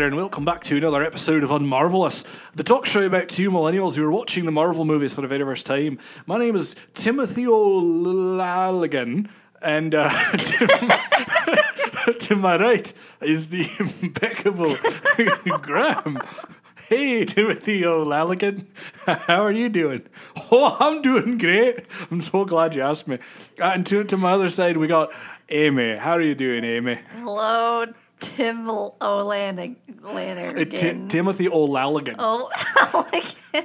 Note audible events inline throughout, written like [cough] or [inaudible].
There, and welcome back to another episode of Unmarvelous, the talk show about two millennials who are watching the Marvel movies for the very first time. My name is Timothy O'Laligan, and uh, [laughs] to, [laughs] to my right is the [laughs] impeccable Graham. Hey, Timothy O'Laligan, how are you doing? Oh, I'm doing great. I'm so glad you asked me. Uh, and to, to my other side, we got Amy. How are you doing, Amy? Hello, Tim O'Lanigan. Uh, Ti- Timothy O'Laligan. Oh, [laughs]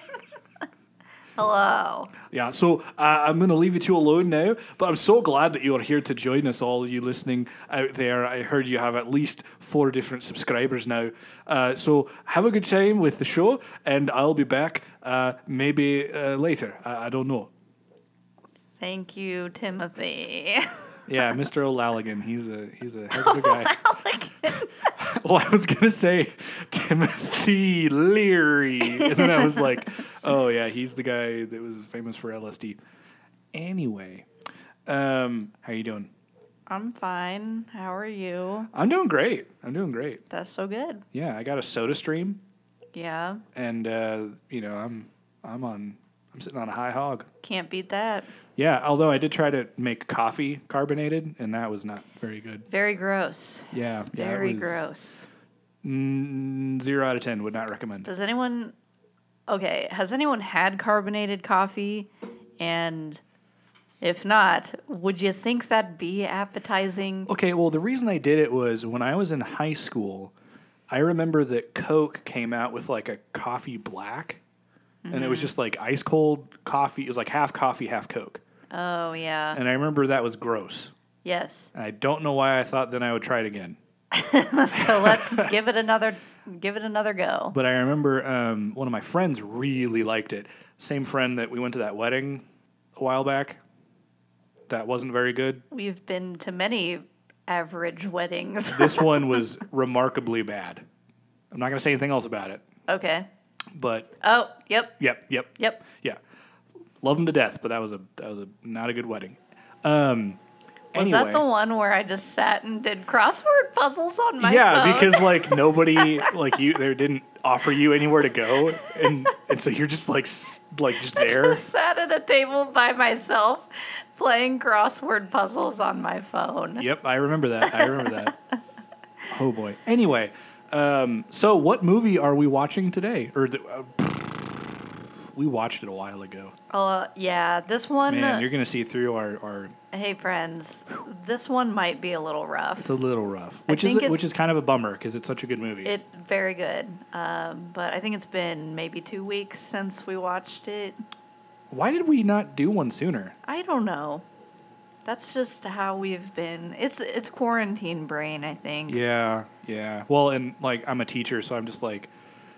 Hello. Yeah, so uh, I'm going to leave you two alone now, but I'm so glad that you are here to join us, all you listening out there. I heard you have at least four different subscribers now. Uh, so have a good time with the show, and I'll be back uh, maybe uh, later. I-, I don't know. Thank you, Timothy. [laughs] Yeah, Mr. O'Lalligan. He's a he's a [laughs] heck of a guy. well, I was gonna say Timothy Leary, and then I was like, oh yeah, he's the guy that was famous for LSD. Anyway, um, how you doing? I'm fine. How are you? I'm doing great. I'm doing great. That's so good. Yeah, I got a SodaStream, Yeah. and uh, you know I'm I'm on I'm sitting on a high hog. Can't beat that. Yeah, although I did try to make coffee carbonated, and that was not very good. Very gross. Yeah, yeah, Very was- gross. Mm, zero out of ten would not recommend. Does anyone Okay, has anyone had carbonated coffee and if not, would you think that'd be appetizing? Okay, well, the reason I did it was when I was in high school, I remember that Coke came out with like a coffee black, and it was just like ice cold coffee. It was like half coffee, half Coke, Oh, yeah. and I remember that was gross. Yes. And I don't know why I thought then I would try it again. [laughs] So let's give it another give it another go. But I remember um, one of my friends really liked it. Same friend that we went to that wedding a while back. That wasn't very good. We've been to many average weddings. This one [laughs] was remarkably bad. I'm not going to say anything else about it, okay. But Oh, yep. yep, yep, Yep. yeah. Love him to death, but that was a that was a not a good wedding. Um, Was anyway, that the one where I just sat and did crossword puzzles on my phone? yeah, phone? because like [laughs] nobody like you there didn't offer you anywhere to go, and and so you're just like s- like just there. I just sat at a table by myself playing crossword puzzles on my phone. Yep, I remember that. I remember that. [laughs] Oh boy. Anyway, um, so what movie are we watching today? Or the, uh, we watched it a while ago. Uh, yeah, this one. Man, you're gonna see through our, our. hey, friends, this one might be a little rough. It's a little rough, which is which is kind of a bummer because it's such a good movie. It very good, um, but I think it's been maybe two weeks since we watched it. Why did we not do one sooner? I don't know. That's just how we've been. It's it's quarantine brain, I think. Yeah, yeah. Well, and like I'm a teacher, so I'm just like,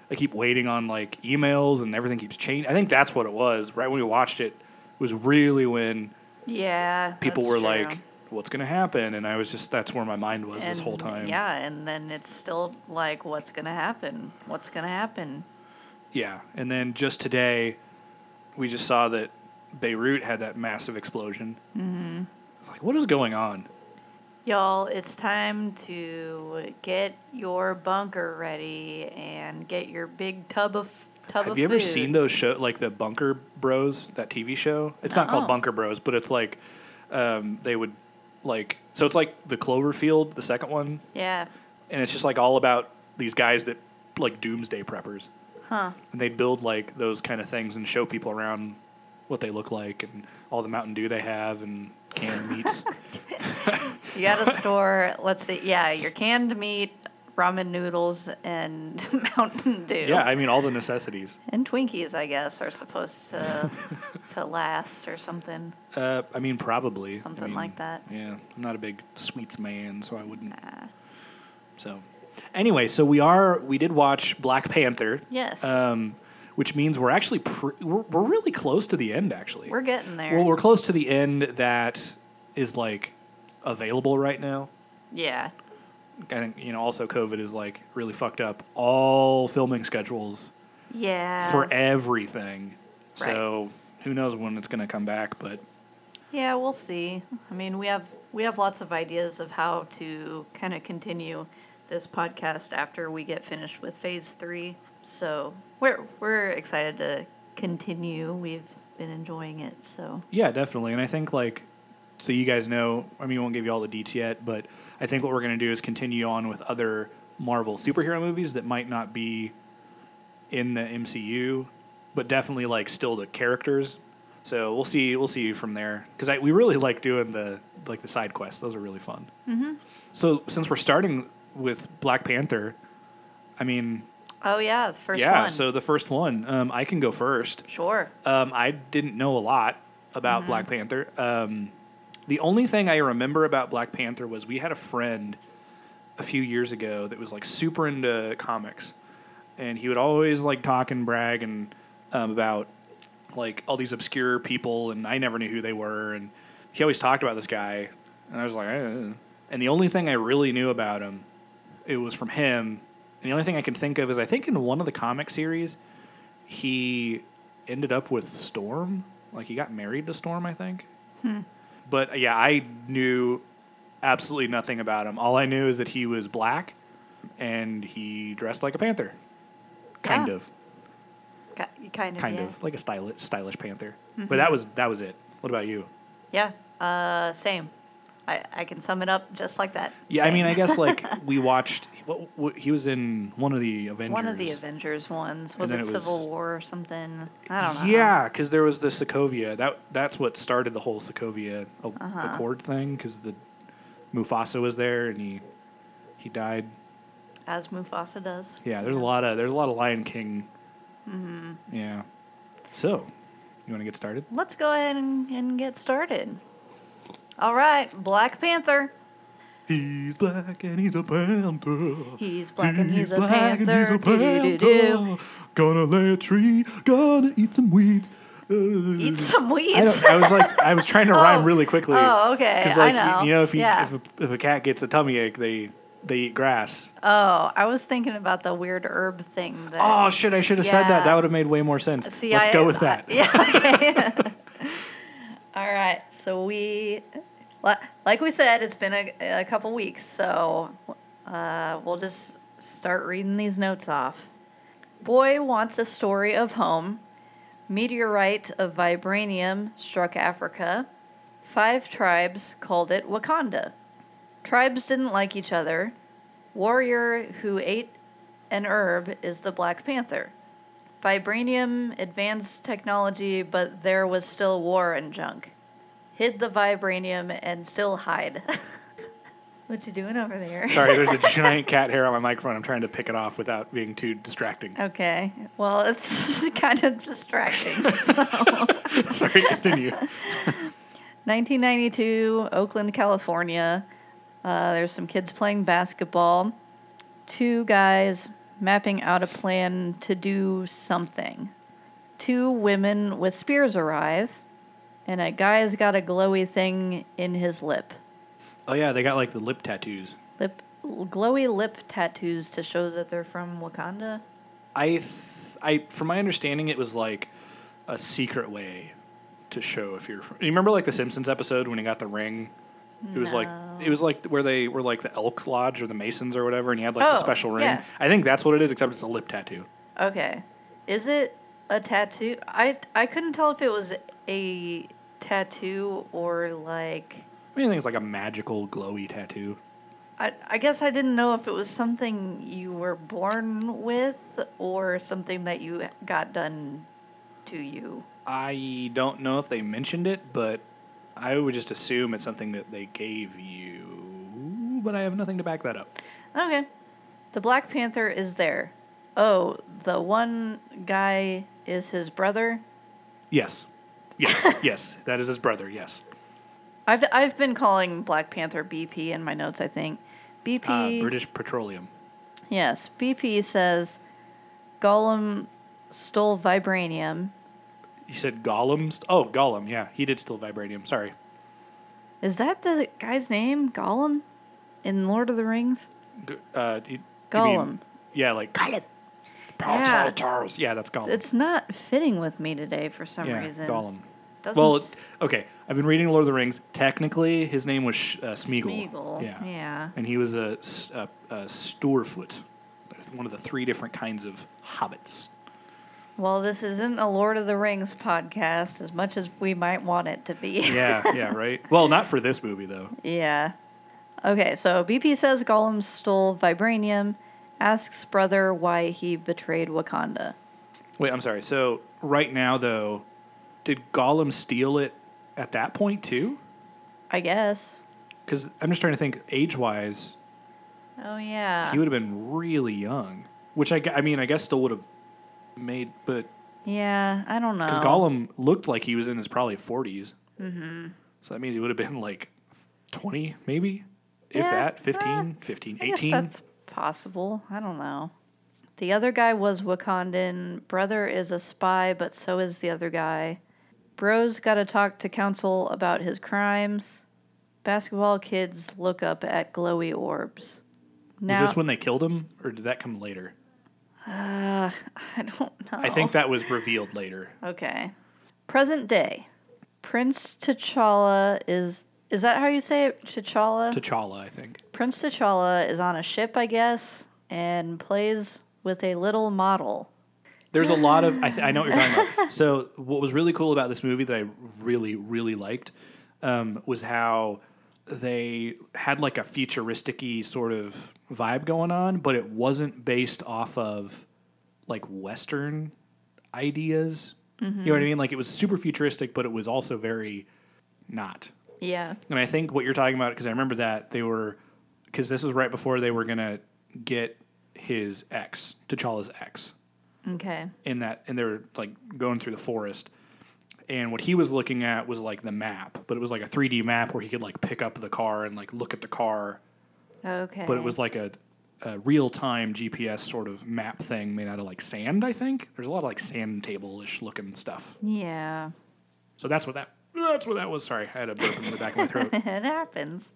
I keep waiting on like emails and everything keeps changing. I think that's what it was. Right when we watched it, was really when Yeah. people were true. like, "What's gonna happen?" And I was just that's where my mind was this whole time. Yeah, and then it's still like, what's gonna happen? What's gonna happen? Yeah, and then just today, we just saw that Beirut had that massive explosion. Mm-hmm. Like, what is going on? Y'all, it's time to get your bunker ready and get your big tub of tub Have of you ever food. seen those show like the Bunker Bros that TV show? It's not called Uh-uh. Bunker Bros, but it's like um, they would like so it's like the Cloverfield, the second one, Yeah. and it's just like all about these guys that like doomsday preppers. Huh. And they'd build like those kind of things and show people around what they look like and all the Mountain Dew they have and canned meats. [laughs] You gotta store, let's see, yeah, your canned meat, ramen noodles, and [laughs] Mountain Dew. yeah, I mean all the necessities. And Twinkies, I guess, are supposed to [laughs] to last or something. Uh, I mean, probably I Something mean, like that. Yeah, I'm not a big sweets man, so I wouldn't. Nah. So, anyway, so we are we did watch Black Panther. Yes. Um, which means we're actually pre- we're, we're really close to the end. Actually, We're getting there. well, we're close to the end that is like available right now. yeah. And you know also COVID is like really fucked up all filming schedules Yeah. for everything. So who knows when it's going to come back? But Yeah, we'll see. I mean, we have we have lots of ideas of how to kind of continue this podcast after we get finished with phase three. So we're we're excited to continue. We've been enjoying it. So Yeah, definitely. And I think like so you guys know, I mean, we won't give you all the deets yet, but I think what we're going to do is continue on with other Marvel superhero movies that might not be in the MCU, but definitely like still the characters. So we'll see. We'll see from there because we really like doing the like the side quests. Those are really fun. Mm-hmm. So since we're starting with Black Panther, I mean, oh yeah, the first yeah. one. So the first one, um, I can go first. sure. Um, I didn't know a lot about Black Panther. Um, the only thing I remember about Black Panther was we had a friend a few years ago that was like super into comics, and he would always like talk and brag and um, about like all these obscure people, and I never knew who they were, and he always talked about this guy, and I was like, eh. and the only thing I really knew about him, it was from him, and the only thing I can think of is I think in one of the comic series, he ended up with Storm, like he got married to Storm, I think. But yeah, I knew absolutely nothing about him. All I knew is that he was black and he dressed like a panther. Kind Yeah. of. Ki- kind of. Kind yeah. of. Like a stylish stylish panther. But that was that was it. What about you? Yeah. Uh, same. I, I can sum it up just like that. Yeah, I mean, I guess like [laughs] we watched what, what he was in one of the Avengers. one of the Avengers ones was it, it was- Civil War or something? I don't know. Yeah, because there was the Sokovia. That that's what started the whole Sokovia Uh-huh. Accord thing. Because the Mufasa was there and he he died. As Mufasa does. Yeah, there's a lot of there's a lot of Lion King. Mm-hmm. Yeah. So, you want to get started? Let's go ahead and, and get started. All right, Black Panther. He's black and he's a panther. He's black and he's a black and he's panther. a Do-do-do-do. Gonna lay a tree. Gonna eat some weeds. Uh, Eat some I, weeds. don't, I was like, I was trying to [laughs] rhyme really quickly. Oh, okay. Because I like know. You, you know, if you, yeah. if, a, if a cat gets a tummy ache, they they eat grass. oh, I was thinking about the weird herb thing. That, Oh shit! I should have said that. That would have made way more sense. See, Let's I- go with I- that. yeah. Okay. [laughs] [laughs] All right. So we, li- like we said, it's been a, a couple weeks, so uh, we'll just start reading these notes off. Boy wants a story of home. Meteorite of vibranium struck Africa. Five tribes called it Wakanda. Tribes didn't like each other. Warrior who ate an herb is the Black Panther. Vibranium advanced technology, but there was still war and junk. Hid the vibranium and still hide. [laughs] what you doing over there? [laughs] Sorry, there's a [laughs] giant cat hair on my microphone. I'm trying to pick it off without being too distracting. Okay. Well, it's kind of distracting. So. Sorry, continue. 1992, Oakland, California. Uh, there's some kids playing basketball. Two guys mapping out a plan to do something. Two women with spears arrive, and a guy's got a glowy thing in his lip. Oh yeah, they got like the lip tattoos. Lip, glowy lip tattoos to show that they're from Wakanda. I, th- I, from my understanding, it was like a secret way to show if you're. From, you remember like the Simpsons episode when he got the ring? It was like it was like where they were like the Elk Lodge or the Masons or whatever, and he had like the Oh, special ring. yeah. I think that's what it is, except it's a lip tattoo. Okay. Is it a tattoo? I I couldn't tell if it was a tattoo or like I mean, I think it's like a magical glowy tattoo. I I guess I didn't know if it was something you were born with or something that you got done to you. I don't know if they mentioned it, but I would just assume it's something that they gave you. But I have nothing to back that up. Okay. The Black Panther is there. Oh, the one guy is his brother. Yes, yes, yes. That is his brother. Yes, I've I've been calling Black Panther BP in my notes, I think. BP uh, British Petroleum. Yes, BP says Gollum stole vibranium. You said Gollum. St- oh, Gollum. Yeah, he did steal vibranium. Sorry. Is that the guy's name? Gollum? In Lord of the Rings? G- uh, you- you Gollum. mean- yeah, like Gollum. Yeah. tars. Yeah, that's Gollum. It's not fitting with me today for some yeah, reason. Gollum. Doesn't Well, s- okay. I've been reading Lord of the Rings. Technically, his name was Sh- uh, Smeagol. Smeagol, Yeah. yeah. And he was a a, s- a, a Storefoot, one of the three different kinds of hobbits. well, this isn't a Lord of the Rings podcast as much as we might want it to be. Yeah, yeah, [laughs] right. Well, not for this movie though. Yeah. Okay, so BP says Gollum stole vibranium, asks brother why he betrayed Wakanda. Wait, I'm sorry. So right now though, did Gollum steal it at that point too? I guess. Because I'm just trying to think age-wise, Oh yeah. he would have been really young. Which I, I mean, I guess still would have made, but yeah, I don't know. Because Gollum looked like he was in his probably 40s. Mm-hmm. So that means he would have been like 20, maybe? If Yeah, that, 15, uh, 15, I guess 18. that's possible. I don't know. The other guy was Wakandan. Brother is a spy, but so is the other guy. Bro's got to talk to council about his crimes. Basketball kids look up at glowy orbs. Now, Was this when they killed him, or did that come later? I don't know. I think that was revealed later. Okay. Present day. Prince T'Challa is. Is that how you say it? T'Challa? T'Challa, I think. Prince T'Challa is on a ship, I guess, and plays with a little model. There's a lot of. I, th- I know what you're talking about. [laughs] So, what was really cool about this movie that I really, really liked um, was how they had like a futuristic sort of vibe going on, but it wasn't based off of like Western ideas. You know what I mean? Like it was super futuristic, but it was also very not. Yeah. And I think what you're talking about, because I remember that they were, because this was right before they were gonna get his ex, T'Challa's ex Okay. in that and they were like going through the forest and what he was looking at was like the map but it was like a 3d map where he could like pick up the car and like look at the car Okay. but it was like a, a real-time gps sort of map thing made out of like sand i think there's a lot of like sand table-ish looking stuff Yeah. so that's what that that's what that was sorry i had a burp in the back of my [laughs] throat it happens.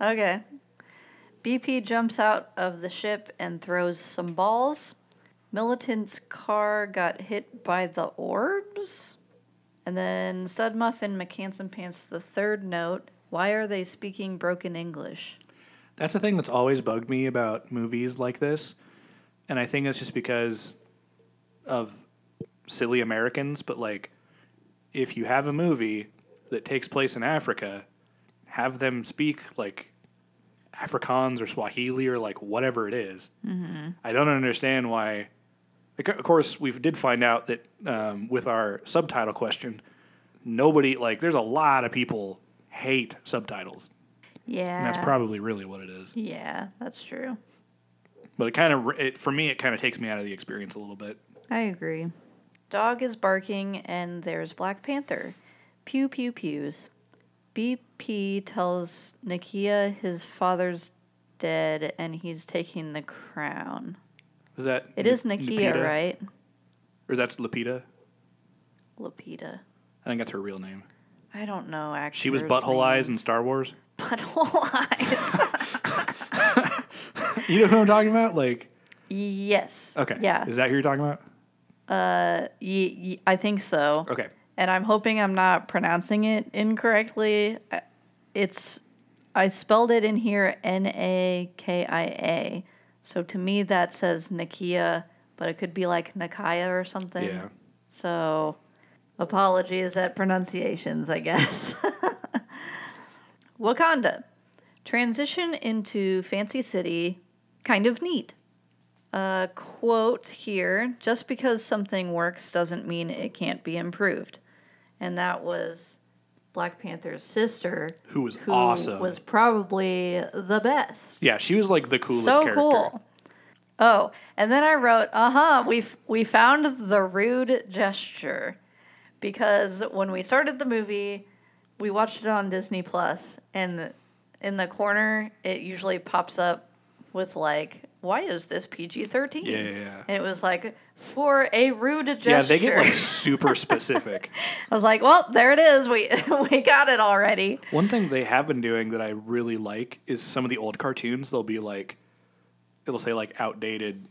Okay. BP jumps out of the ship and throws some balls. Militant's car got hit by the orbs. And then Stud Muffin McCanson pants the third note. Why are they speaking broken English? That's the thing that's always bugged me about movies like this. And I think it's just because of silly Americans, but like if you have a movie that takes place in Africa, have them speak like Afrikaans or Swahili or like whatever it is. Mm-hmm. I don't understand why. Of course, we did find out that um, with our subtitle question, nobody like. There's a lot of people hate subtitles. Yeah. And that's probably really what it is. Yeah, that's true. But it kind of, it, for me, it kind of takes me out of the experience a little bit. I agree. Dog is barking, and there's Black Panther. Pew pew pews. BP tells Nakia his father's dead and he's taking the crown. Is that It is Nakia, Lupita? right? Or that's Lupita? Lupita. I think that's her real name. I don't know. Actually, She was Butthole Eyes in Star Wars. [laughs] Butthole Eyes. [laughs] You know who I'm talking about? Like, yes. okay. Yeah. Is that who you're talking about? Uh, Y- y- I think so. Okay. and I'm hoping I'm not pronouncing it incorrectly. It's I spelled it in here N A K I A. So to me that says Nakia, but it could be like Nakaya or something. Yeah. So apologies at pronunciations, I guess. [laughs] Wakanda. Transition into fancy city, kind of neat. A quote here just because something works doesn't mean it can't be improved. And that was Black Panther's sister, Who was who awesome. was probably the best. yeah, she was like the coolest so character. cool. Oh, and then I wrote, uh huh, we we found the rude gesture. Because when we started the movie, we watched it on Disney Plus, and in the corner, it usually pops up with, like, why is this PG 13? Yeah, yeah, yeah. And it was like, for a rude gesture. Yeah, they get like super [laughs] specific. I was like, well, there it is. We, [laughs] we got it already. One thing they have been doing that I really like is some of the old cartoons. They'll be like, it'll say like outdated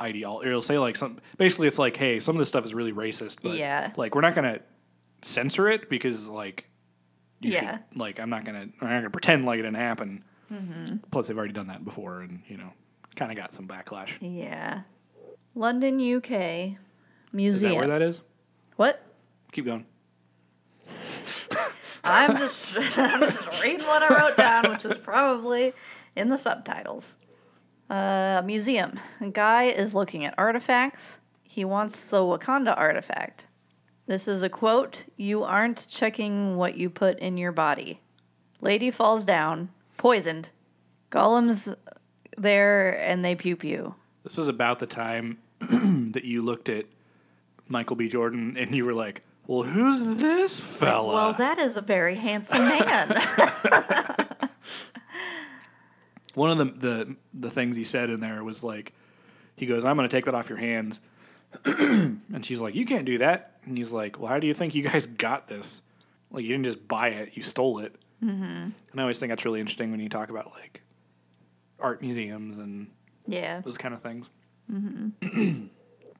ideology. It'll say like some. Basically, it's like, hey, some of this stuff is really racist, but Yeah. like we're not gonna censor it because like you Yeah. should like I'm not gonna I'm not gonna pretend like it didn't happen. Mm-hmm. Plus, they've already done that before, and you know, kind of got some backlash. Yeah. London, UK Museum. Is that where that is? what? Keep going. I'm just [laughs] I'm just reading what I wrote down, which is probably in the subtitles. Uh, museum. A guy is looking at artifacts. He wants the Wakanda artifact. This is a quote You aren't checking what you put in your body. Lady falls down, poisoned. Gollum's there and they pew pew. This is about the time [clears throat] that you looked at Michael B. Jordan and you were like, "Well, who's this fella?" Well, that is a very handsome man. [laughs] One of the the the things he said in there was like, he goes, "I'm going to take that off your hands," [clears throat] and she's like, "You can't do that." And he's like, "Well, how do you think you guys got this? Like, you didn't just buy it; you stole it." Mm-hmm. And I always think that's really interesting when you talk about like art museums and yeah. those kind of things. [clears throat]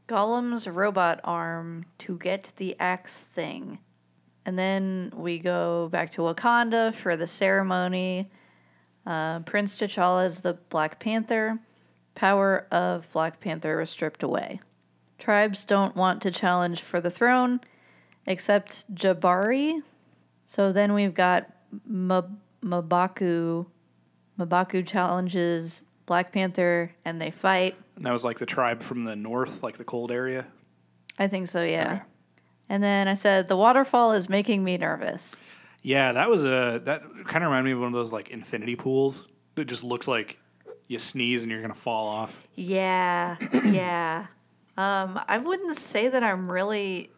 Gollum's robot arm to get the axe thing. And then we go back to Wakanda for the ceremony. Uh, Prince T'Challa is the Black Panther. Power of Black Panther is stripped away. Tribes don't want to challenge for the throne, except Jabari. So then we've got M- Mabaku. Mabaku challenges Black Panther, and they fight. And that was like the tribe from the north, like the cold area. I think so, yeah. Okay. And then I said, the waterfall is making me nervous. Yeah, that was a that kind of reminded me of one of those like infinity pools that just looks like you sneeze and you're gonna fall off. Yeah, yeah. Um, I wouldn't say that I'm really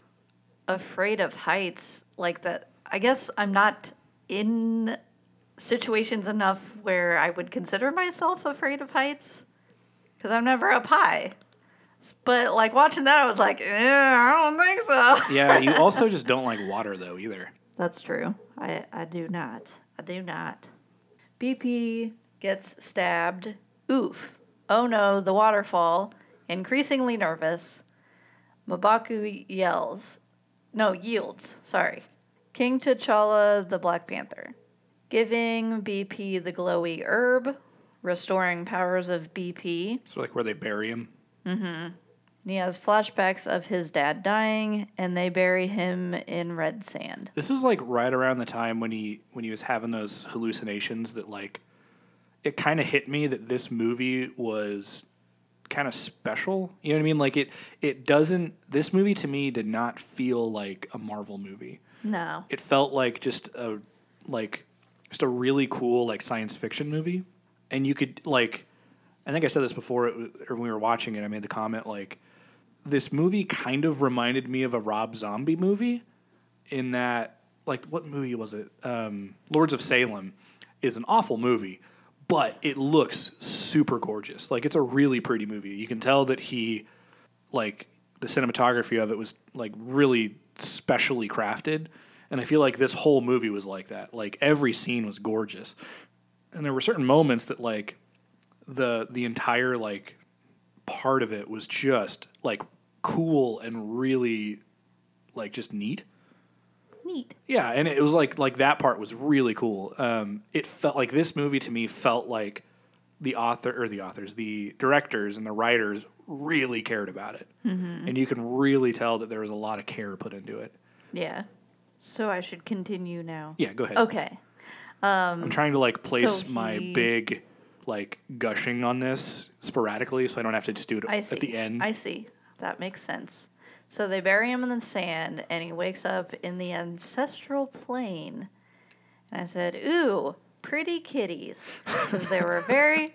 afraid of heights like that. I guess I'm not in situations enough where I would consider myself afraid of heights because I'm never up high. But like watching that, I was like, eh, I don't think so. [laughs] Yeah, you [laughs] also just don't like water though either. That's true. I, I do not. I do not. BP gets stabbed. Oof. Oh no, the waterfall. Increasingly nervous. Mabaku yells. No, yields. Sorry. King T'Challa, the Black Panther. Giving BP the glowy herb. Restoring powers of BP. So like where they bury him. Mm hmm. He has flashbacks of his dad dying, and they bury him in red sand. This is like right around the time when he when he was having those hallucinations that like it kind of hit me that this movie was kind of special. You know what I mean? Like it it doesn't this movie to me did not feel like a Marvel movie. No. It felt like just a like just a really cool like science fiction movie. And you could like I think I said this before or when we were watching it I made the comment like this movie kind of reminded me of a Rob Zombie movie in that like what movie was it? Um, Lords of Salem is an awful movie, but it looks super gorgeous. Like it's a really pretty movie. You can tell that he like the cinematography of it was like really specially crafted. And I feel like this whole movie was like that. Like every scene was gorgeous. And there were certain moments that like the the entire like part of it was just like cool and really like just neat. Neat. Yeah, and it was like like that part was really cool. Um, it felt like this movie to me felt like the author or the authors, the directors and the writers really cared about it, and you can really tell that there was a lot of care put into it. Yeah. So I should continue now. Yeah, go ahead. Okay. I'm trying to like place so my he- big like gushing on this sporadically, so I don't have to just do it I see. at the end. I see. That makes sense. So they bury him in the sand, and he wakes up in the ancestral plane. And I said, "Ooh, pretty kitties," [laughs] because there were very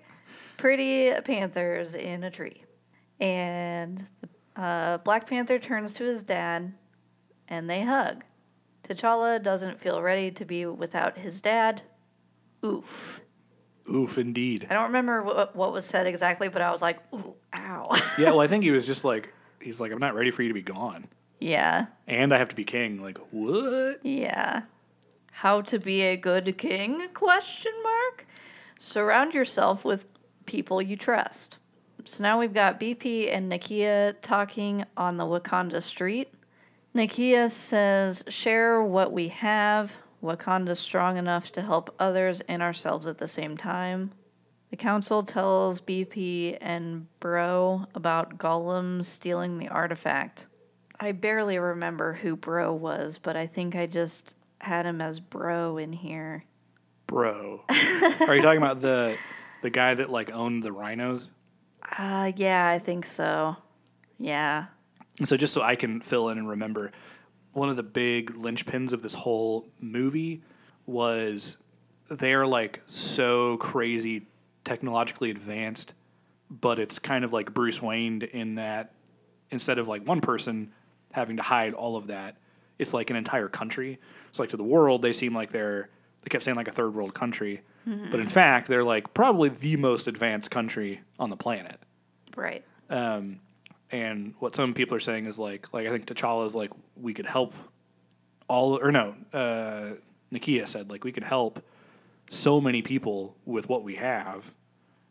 pretty panthers in a tree. And uh, Black Panther turns to his dad, and they hug. T'Challa doesn't feel ready to be without his dad. Oof. Oof, indeed. I don't remember what, what was said exactly, but I was like, ooh, ow. [laughs] yeah, well, I think he was just like, he's like, I'm not ready for you to be gone, yeah, and I have to be king. Like, what? yeah. How to be a good king? Question mark. Surround yourself with people you trust. So now we've got BP and Nakia talking on the Wakanda street. Nakia says, share what we have. Wakanda's strong enough to help others and ourselves at the same time. The council tells BP and Bro about Gollum stealing the artifact. I barely remember who Bro was, but I think I just had him as Bro in here. Bro. Are you talking about the the guy that like owned the rhinos? [laughs] Uh, yeah, I think so. Yeah. So just so I can fill in and remember, one of the big linchpins of this whole movie was they're like so crazy technologically advanced, but it's kind of like Bruce Wayne in that instead of like one person having to hide all of that, it's like an entire country. It's like to the world they seem like they're they kept saying like a third world country, but in fact they're like probably the most advanced country on the planet. Right. Um, and what some people are saying is like, like I think T'Challa is like, we could help all, or no, uh, Nakia said like we could help so many people with what we have.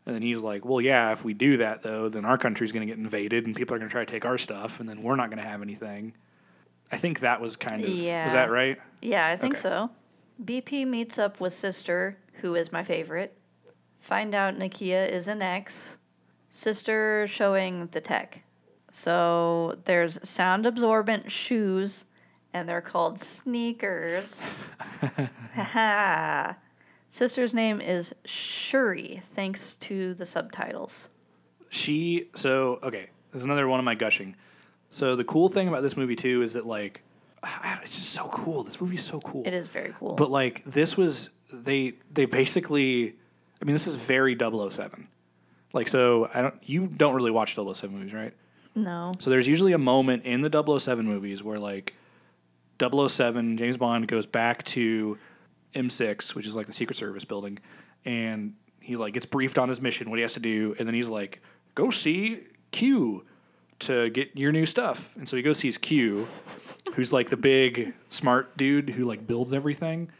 And then he's like, well, yeah, if we do that though, then our country's going to get invaded and people are going to try to take our stuff, and then we're not going to have anything. I think that was kind of Yeah. was that right? Yeah, I think Okay. so. BP meets up with Sister, who is my favorite. Find out Nakia is an ex. Sister showing the tech. So there's sound absorbent shoes, and they're called sneakers. [laughs] Sister's name is Shuri, thanks to the subtitles. She so okay. There's another one of my gushing. So the cool thing about this movie too is that like it's just so cool. This movie's so cool. It is very cool. But like this was they they basically I mean this is very 007. Like so I don't you don't really watch 007 movies, right? No. So there's usually a moment in the 007 movies where like 007 James Bond goes back to M6, which is like the Secret Service building, and he like gets briefed on his mission, what he has to do, and then he's like, "Go see Q to get your new stuff." And so he goes sees Q, who's like the big smart dude who like builds everything,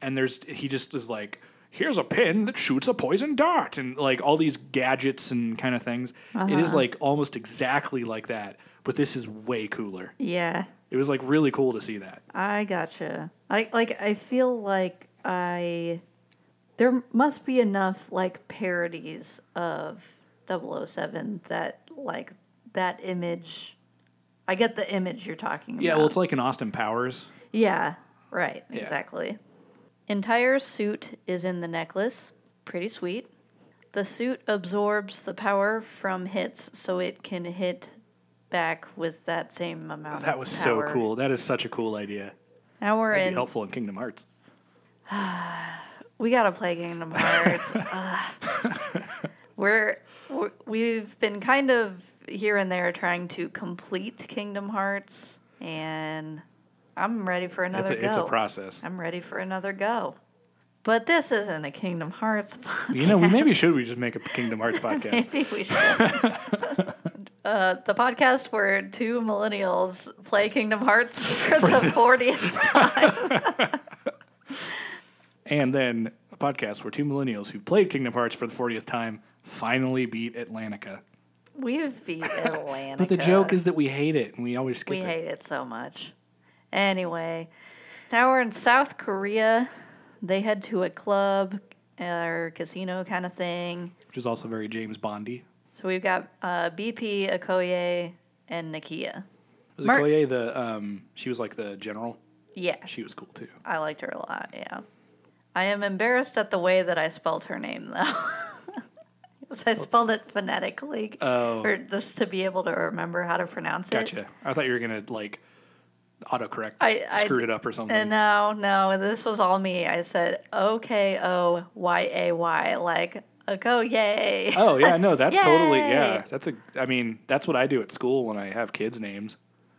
and there's he just is like. Here's a pin that shoots a poison dart, and like all these gadgets and kind of things. It is uh-huh. like almost exactly like that, but this is way cooler. Yeah. It was like really cool to see that. I gotcha. I like I feel like I there must be enough like parodies of 007 that like that image I get the image you're talking about. Yeah, well, it's like an Austin Powers. Yeah, right. Yeah. Exactly. Entire suit is in the necklace. Pretty sweet. The suit absorbs the power from hits so it can hit back with that same amount That of was so cool. That is such a cool idea. Now we're be in helpful in Kingdom Hearts. [sighs] We gotta play Kingdom Hearts. [laughs] We're, we're we've been kind of here and there trying to complete Kingdom Hearts, and I'm ready for It's another a, go. it's a process. I'm ready for another go. But this isn't a Kingdom Hearts podcast. You know, we maybe should [laughs] we just make a Kingdom Hearts podcast. Maybe we should. [laughs] uh, the podcast where two millennials play Kingdom Hearts [laughs] for, the 40th time. and then a podcast where two millennials who've played Kingdom Hearts for the 40th time finally beat Atlantica. We've beat Atlantica. But the joke is that we hate it and we always skip We it. hate it so much. Anyway, now we're in South Korea. They head to a club or casino kind of thing. Which is also very James Bondy. So we've got uh, BP, Okoye, and Nakia. Was Mar- it Koye the um she was like the general? Yeah, She was cool too. I liked her a lot. Yeah. I am embarrassed at the way that I spelled her name, though. [laughs] 'Cause I spelled it phonetically, Oh. or just to be able to remember how to pronounce it. Gotcha. I thought you were gonna like autocorrect I, I screwed it up or something. No, no, this was all me. I said O K O Y A Y, like a go oh, yay. Oh yeah, no, that's [laughs] totally yeah. That's a. I mean, that's what I do at school when I have kids' names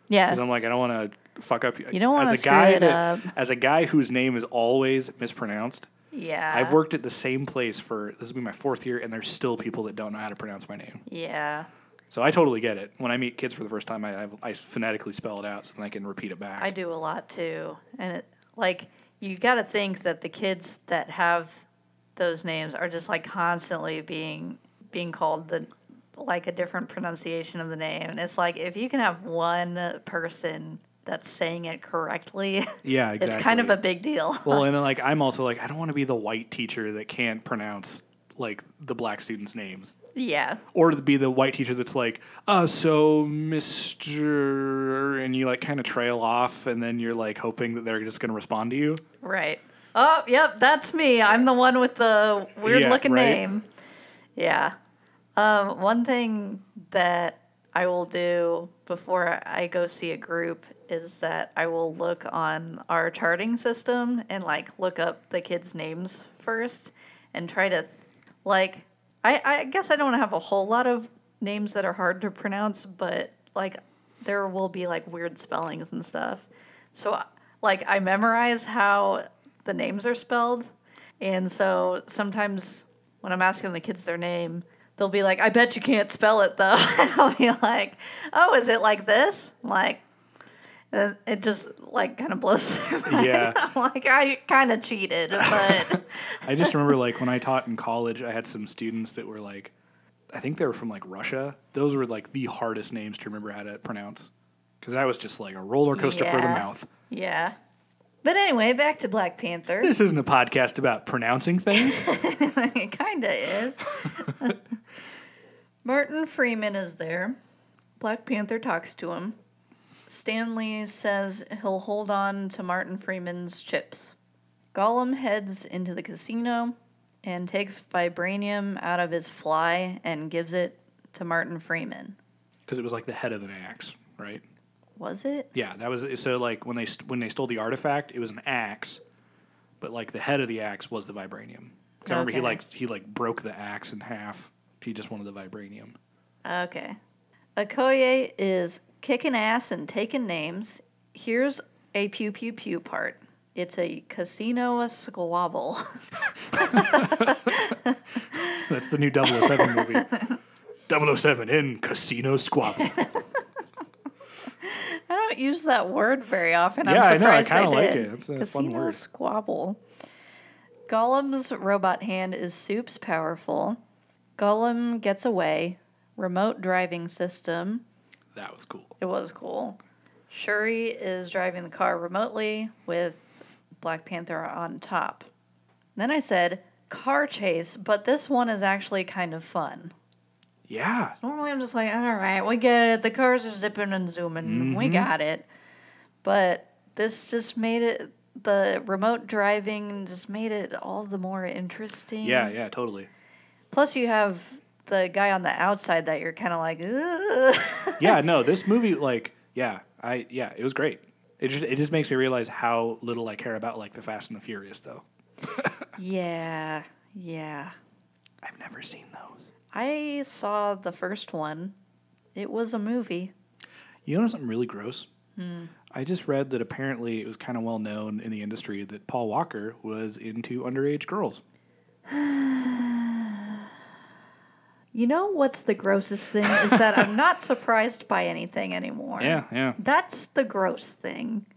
yeah. because I'm like, I don't want to fuck up. You don't as wanna a guy screw it that, up. as a guy whose name is always mispronounced. yeah. I've worked at the same place for this will be my fourth year, and there's still people that don't know how to pronounce my name. Yeah. So I totally get it. When I meet kids for the first time, I I, I phonetically spell it out so then I can repeat it back. I do a lot too. And it like you got to think that the kids that have those names are just like constantly being being called the like a different pronunciation of the name. And it's like if you can have one person that's saying it correctly. [laughs] Yeah, it's kind of a big deal. Well, [laughs] and like I'm also like I don't want to be the white teacher that can't pronounce like the black students' names, yeah. or to be the white teacher that's like, uh, so Mister, and you like kind of trail off, and then you're like hoping that they're just gonna respond to you. Right. Oh, yep, that's me. I'm the one with the weird Yeah, looking right. name. Yeah. Um, one thing that I will do before I go see a group is that I will look on our charting system and like look up the kids' names first and try to like I, I guess I don't have a whole lot of names that are hard to pronounce, but like there will be like weird spellings and stuff. So like I memorize how the names are spelled. And so sometimes when I'm asking the kids their name, they'll be like, I bet you can't spell it though. [laughs] And I'll be like, Oh, is it like this? Like uh, Uh, it just like kind of blows [laughs] their mind. Yeah. [laughs] I'm like I kind of cheated, but [laughs] I just remember like when I taught in college, I had some students that were like, I think they were from like Russia. Those were like the hardest names to remember how to pronounce because that was just like a roller coaster for the mouth. yeah. But anyway, back to Black Panther. This isn't a podcast about pronouncing things. it kind of is. Martin Freeman is there. Black Panther talks to him. Stan Lee says he'll hold on to Martin Freeman's chips. Gollum heads into the casino and takes vibranium out of his fly and gives it to Martin Freeman. because it was like the head of an axe, right? Was it? Yeah, that was so. Like when they st- when they stole the artifact, it was an axe, but like the head of the axe was the vibranium. 'Cause I remember he like he like broke the axe in half. He just wanted the vibranium. Okay. Okoye is kicking ass and taking names. Here's a pew pew pew part. It's a casino squabble. [laughs] That's the new 007 movie. 007 in Casino Squabble. [laughs] I don't use that word very often. Yeah, I I'm know, I kinda like did. it. It's a fun Casino word. squabble. Gollum's robot hand is Soup's powerful. Gollum gets away. Remote driving system. That was cool. It was cool. Shuri is driving the car remotely with Black Panther on top. Then I said car chase, but this one is actually kind of fun. Yeah, Normally I'm just like, all right, we get it. The cars are zipping and zooming. We Mm-hmm. got it. But this just made it, the remote driving just made it all the more interesting. yeah, yeah, totally. Plus, you have the guy on the outside that you're kind of like, Ugh. Yeah, no, [laughs] this movie, like, yeah, I, yeah, it was great. It just, it just makes me realize how little I care about like the Fast and the Furious, though. [laughs] yeah, yeah. I've never seen those. I saw the first one. It was a movie. You know something really gross? Hmm. I just read that apparently it was kind of well known in the industry that Paul Walker was into underage girls. [sighs] [laughs] You know what's the grossest thing is that I'm not [laughs] surprised by anything anymore. Yeah, yeah. That's the gross thing.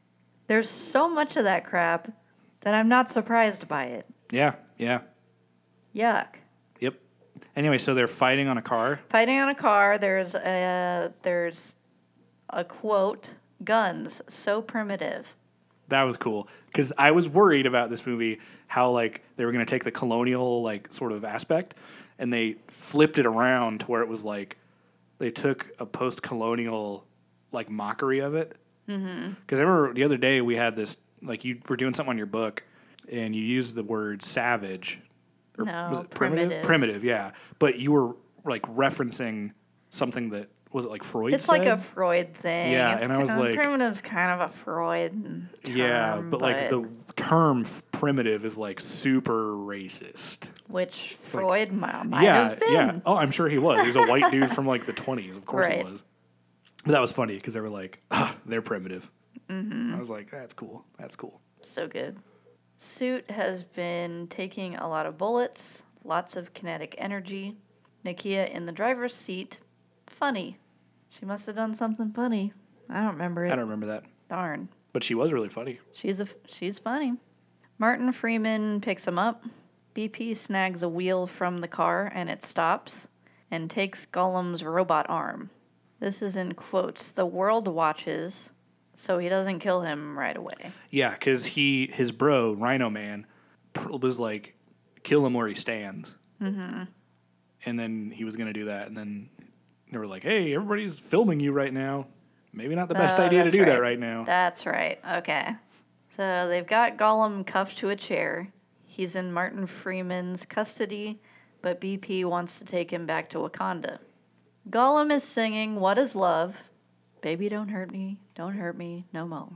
There's so much of that crap that I'm not surprised by it. Yeah, yeah. Yuck. Yep. Anyway, so they're fighting on a car. Fighting on a car, there's a there's a quote, guns so primitive. That was cool because I was worried about this movie how like they were going to take the colonial like sort of aspect and they flipped it around to where it was like they took a post-colonial like mockery of it. Because mm-hmm. I remember the other day we had this like you were doing something on your book and you used the word savage. Or No, was it primitive. Primitive, yeah. But you were like referencing something that was it like Freud. It's like a? Freud thing. Yeah, It's and I was of- like- primitive's kind of a Freud term, Yeah, but, like the term f- primitive is like super racist. which Freud might, might yeah, have been. yeah. Oh, I'm sure he was. He was a white dude from like the 20s. Of course Right. he was. But that was funny because they were like, ah, they're primitive. Mm-hmm. I was like, that's cool. That's cool. So good. Suit has been taking a lot of bullets, lots of kinetic energy. Nakia in the driver's seat. Funny. She must have done something funny. I don't remember it. I don't remember that. Darn. But she was really funny. She's a she's funny. Martin Freeman picks him up. BP snags a wheel from the car and it stops and takes Gollum's robot arm. This is in quotes. The world watches. so he doesn't kill him right away. Yeah, because he his bro Rhino Man was like, kill him where he stands. Mm-hmm. And then he was gonna do that, and then they were like, "Hey, everybody's filming you right now. Maybe not the best Oh, idea to do that right now." That's right. Okay. So they've got Gollum cuffed to a chair. He's in Martin Freeman's custody, but BP wants to take him back to Wakanda. Gollum is singing What is Love? Baby, don't hurt me, don't hurt me, no more.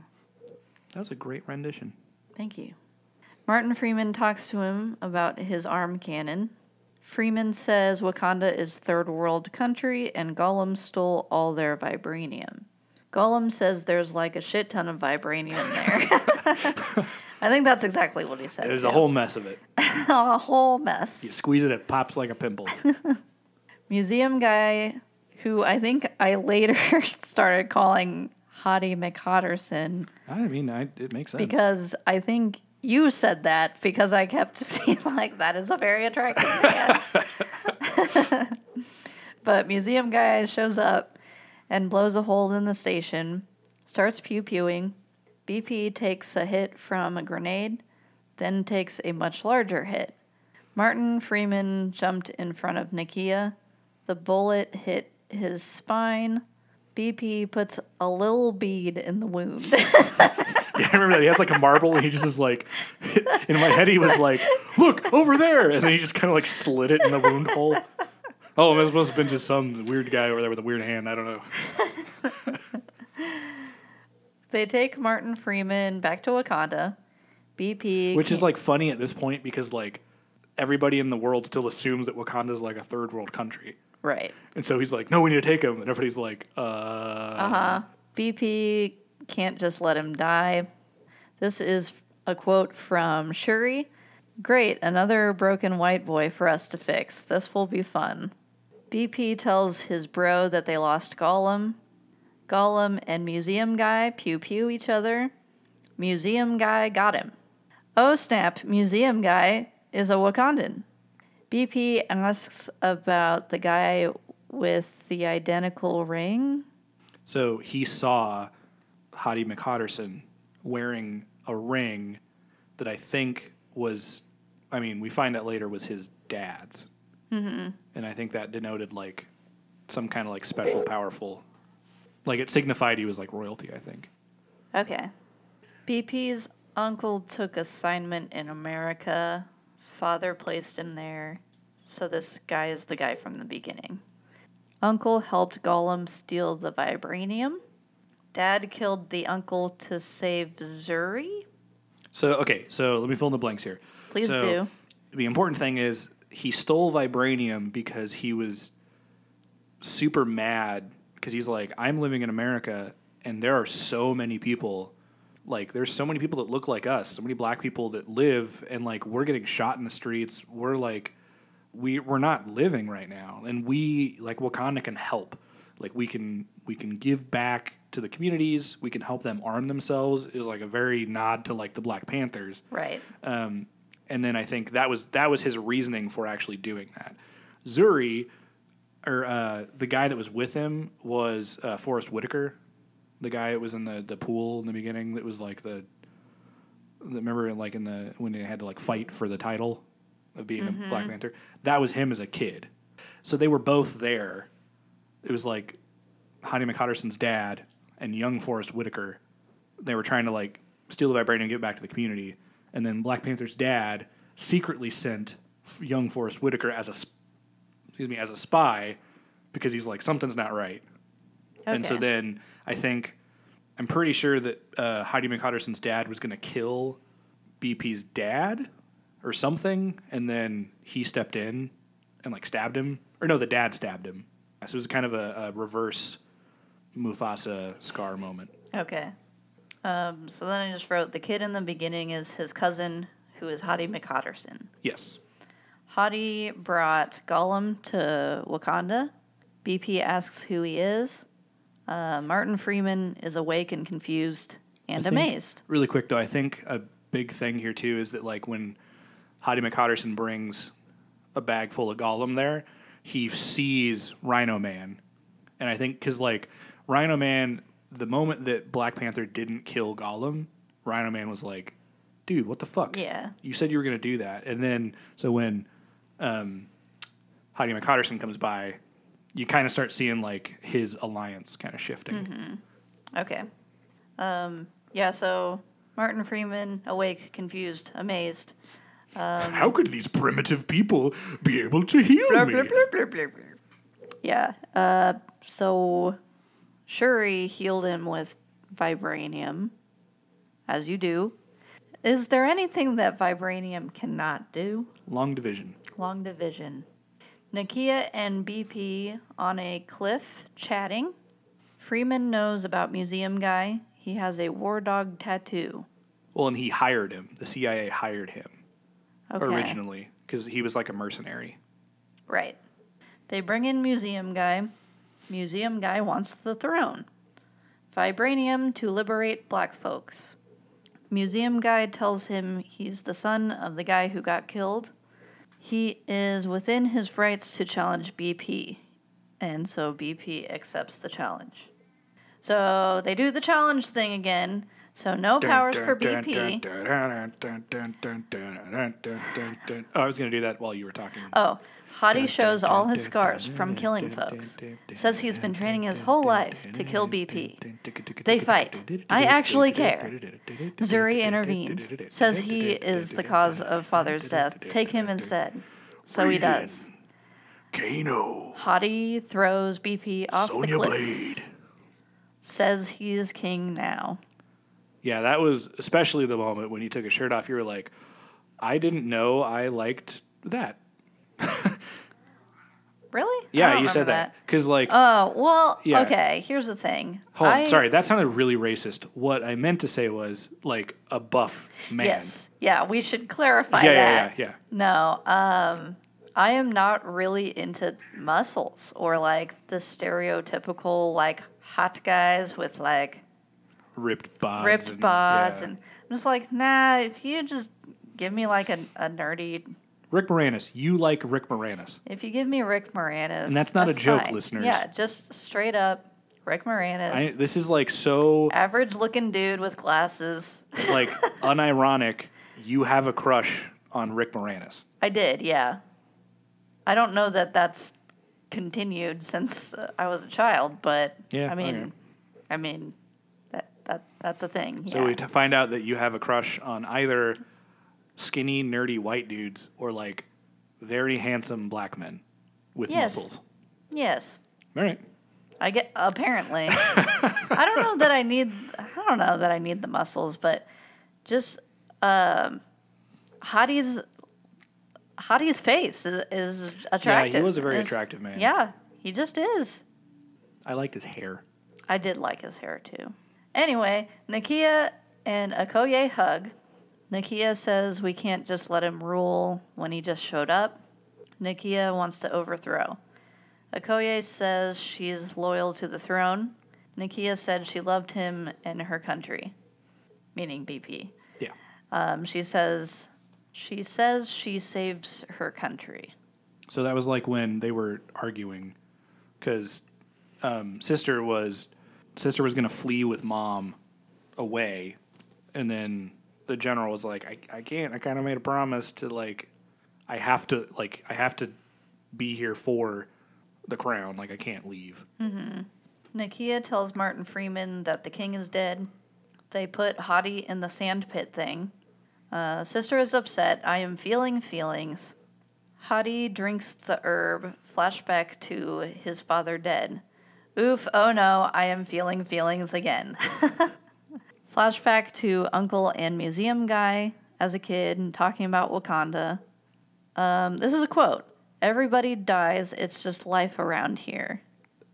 that was a great rendition. Thank you. Martin Freeman talks to him about his arm cannon. Freeman says Wakanda is third world country and Gollum stole all their vibranium. Gollum says there's like a shit ton of vibranium there. [laughs] I think that's exactly what he said. There's too. a whole mess of it. [laughs] a whole mess. You squeeze it, it pops like a pimple. [laughs] Museum guy, who I think I later started calling Hottie McHotterson I mean, I, it makes sense. because I think you said that because I kept [laughs] feeling like that is a very attractive man. [laughs] but museum guy shows up and blows a hole in the station, starts pew pewing. BP takes a hit from a grenade, then takes a much larger hit. Martin Freeman jumped in front of Nakia. The bullet hit his spine. BP puts a little bead in the wound. [laughs] yeah, I remember that he has like a marble, and he just is like, in my head, he was like, "Look over there," and then he just kind of like slid it in the wound hole. Oh, it must have been just some weird guy over there with a weird hand. I don't know. They take Martin Freeman back to Wakanda. BP, Which is like funny at this point because like everybody in the world still assumes that Wakanda is like a third world country, right. and so he's like, "No, we need to take him," and everybody's like, "Uh." Uh huh. BP can't just let him die. This is a quote from Shuri. Great, another broken white boy for us to fix. This will be fun. BP tells his bro that they lost Gollum. Gollum and Museum Guy pew pew each other. Museum Guy got him. Oh snap, Museum Guy is a Wakandan. BP asks about the guy with the identical ring. So he saw Hottie McHotterson wearing a ring that I think was, I mean, we find out later was his dad's. Mm-hmm. And I think that denoted like some kind of like special, powerful, like it signified he was like royalty, I think. Okay. BP's uncle took assignment in America. Father placed him there. So this guy is the guy from the beginning. Uncle helped Gollum steal the vibranium. Dad killed the uncle to save Zuri. So, okay, so let me fill in the blanks here. Please So, do. The important thing is he stole vibranium because he was super mad because he's like, I'm living in America and there are so many people. Like, there's so many people that look like us, so many black people that live, and like, we're getting shot in the streets. We're like, we we're not living right now, and we like Wakanda can help. Like, we can we can give back to the communities. We can help them arm themselves. It was like a very nod to like the Black Panthers Right. and then I think that was that was his reasoning for actually doing that. Zuri, or uh, the guy that was with him was uh, Forest Whitaker, the guy that was in the, the pool in the beginning. That was like the, the remember like in the when they had to like fight for the title of being a Black Panther. That was him as a kid. So they were both there. It was like Hottie McHotterson's dad and young Forest Whitaker they were trying to like steal the vibranium and get back to the community. And then Black Panther's dad secretly sent young Forest Whitaker as a excuse me as a spy because he's like something's not right. And so then I think I'm pretty sure that uh, Hottie McHotterson's dad was going to kill BP's dad or something, and then he stepped in and like stabbed him, or no, the dad stabbed him. So it was kind of a, a reverse Mufasa Scar moment. Okay. Um, so then I just wrote the kid in the beginning is his cousin, who is Hottie McHotterson. Yes. Hottie brought Gollum to Wakanda. BP asks who he is. Uh, Martin Freeman is awake and confused and think- amazed. Really quick though, I think a big thing here too is that like when Hottie McHotterson brings a bag full of Gollum there, he sees Rhino Man, and I think because like Rhino Man the moment that Black Panther didn't kill Gollum, Rhino Man was like, "Dude, what the fuck? Yeah. you said you were gonna do that." And then so when um, Hottie McHotterson comes by, you kind of start seeing like his alliance kind of shifting. Okay. Um, yeah, so Martin Freeman, awake, confused, amazed. How could these primitive people be able to heal Blah, me? blah, blah. Yeah. Uh, so Shuri healed him with vibranium, as you do. Is there anything that vibranium cannot do? Long division. Long division. Nakia and BP on a cliff chatting. Freeman knows about Museum Guy. He has a war dog tattoo. Well, and he hired him. The CIA hired him Okay. originally because he was like a mercenary. Right. They bring in Museum Guy. Museum Guy wants the throne. Vibranium to liberate black folks. Museum Guy tells him he's the son of the guy who got killed. He is within his rights to challenge BP. And so BP accepts the challenge. So they do the challenge thing again. So no powers for BP. Oh, I was going to do that while you were talking. Oh, Hottie shows all his scars from killing folks. Says he's been training his whole life to kill BP. They fight. I actually care. Zuri intervenes. Says he is the cause of father's death. Take him instead. So he does. Kano, Hottie throws BP off the Sonya cliff. Blade. Says he's king now. Yeah, that was especially the moment when you took a shirt off. You were like, I didn't know I liked that. [laughs] Really? Yeah, you said that. Because, like, Oh, well, Yeah. okay, here's the thing. hold on, I- sorry, that sounded really racist. What I meant to say was, like, a buff man. Yes. Yeah, we should clarify Yeah, that. yeah, yeah, yeah. No, um, I am not really into muscles or like the stereotypical like hot guys with like Ripped bods. ripped and- yeah. and I'm just like, nah. If you just give me like a, a nerdy, Rick Moranis. You like Rick Moranis. if you give me Rick Moranis, And that's not a joke, fine. listeners. Yeah, just straight up Rick Moranis, I, this is, like, so, average looking dude with glasses. [laughs] like, unironic. You have a crush on Rick Moranis. I did, yeah. I don't know that that's continued since uh, I was a child, but Yeah, I mean, okay. I mean, that that that's a thing. So yeah. we find out that you have a crush on either skinny, nerdy white dudes or like very handsome black men with Yes. muscles. yes, All right. I get apparently. [laughs] I don't know that I need. I don't know that I need the muscles, but just um, Hottie's Hottie's face is, is attractive. Yeah, he was a very Is- attractive man. Yeah, he just is. I liked his hair. I did like his hair too. Anyway, Nakia and Okoye hug. Nakia says we can't just let him rule when he just showed up. Nakia wants to overthrow. Okoye says she's loyal to the throne. Nakia said she loved him and her country, meaning BP. Yeah. Um, she says she says she saves her country. So that was like when they were arguing because um, sister was sister was gonna flee with mom away, and then the general was like, I, I can't. I kind of made a promise to like, I have to like I have to be here for the crown. Like I can't leave. Mm-hmm. Nakia tells Martin Freeman that the king is dead. They put Hottie in the sandpit thing. Uh, sister is upset. I am feeling feelings. Hottie drinks the herb. Flashback to his father dead. Oof, oh no, I am feeling feelings again. [laughs] Flashback to uncle and museum guy as a kid and talking about Wakanda. Um, this is a quote Everybody dies, it's just life around here.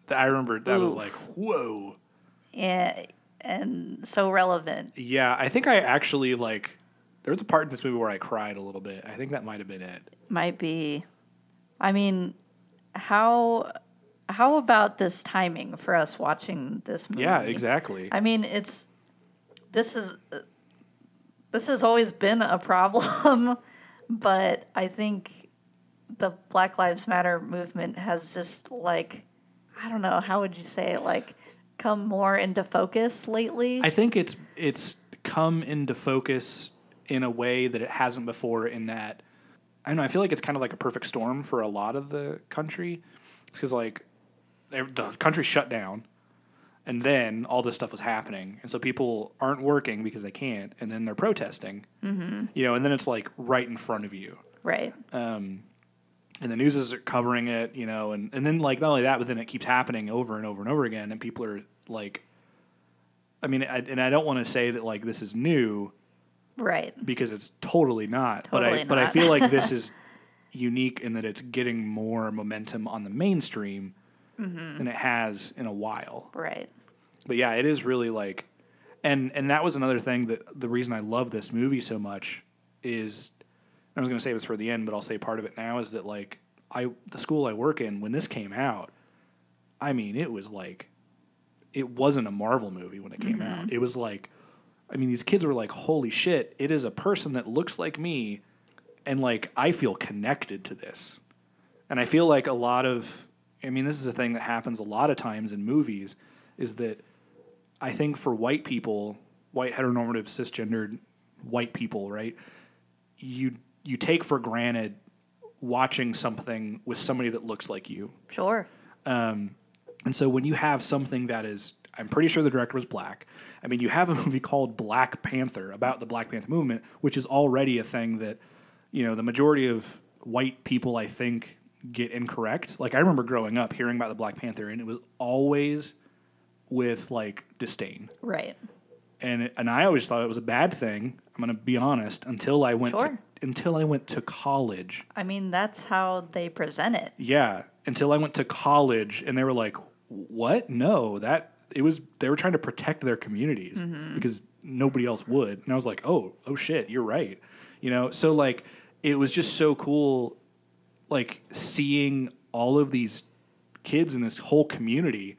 I remember that was like, whoa. and, and so relevant. Yeah, I think I actually like. There was a part in this movie where I cried a little bit. I think that might have been it. Might be. I mean, how how about this timing for us watching this movie? Yeah, exactly. I mean, it's this is this has always been a problem, [laughs] but I think the Black Lives Matter movement has just like I don't know how would you say it like come more into focus lately. I think it's it's come into focus in a way that it hasn't before. In that, I don't know. I feel like it's kind of like a perfect storm for a lot of the country, because like the country shut down, and then all this stuff was happening, and so people aren't working because they can't, and then they're protesting. Mm-hmm. You know, and then it's like right in front of you. right. and the news is covering it, you know, and, and then like not only that, but then it keeps happening over and over and over again, and people are like, I mean, I, and I don't want to say that like this is new Right. because it's totally not, but I Totally but I feel like this [laughs] is unique in that it's getting more momentum on the mainstream Mm-hmm. than it has in a while. Right. But yeah, it is really like, and and that was another thing that the reason I love this movie so much is, I was going to save this for the end, but I'll say part of it now is that like I the school I work in when this came out, I mean it was like, it wasn't a Marvel movie when it came mm-hmm. out. It was like, I mean these kids were like, holy shit! It is a person that looks like me, and like I feel connected to this, and I feel like a lot of I mean, this is a thing that happens a lot of times in movies is that I think for white people, white heteronormative cisgendered white people, right? You you take for granted watching something with somebody that looks like you. Sure. Um, and so when you have something that is I'm pretty sure the director was black. I mean, you have a [laughs] movie called Black Panther about the Black Panther movement, which is already a thing that, you know, the majority of white people I think get incorrect. Like I remember growing up hearing about the Black Panther and it was always with like disdain. Right. And it, and I always thought it was a bad thing. I'm going to be honest until I went Sure. to until I went to college. I mean, that's how they present it. Yeah, until I went to college and they were like, "What? No, that it was they were trying to protect their communities mm-hmm. because nobody else would." And I was like, "Oh, oh shit, you're right." You know, so like it was just so cool like seeing all of these kids in this whole community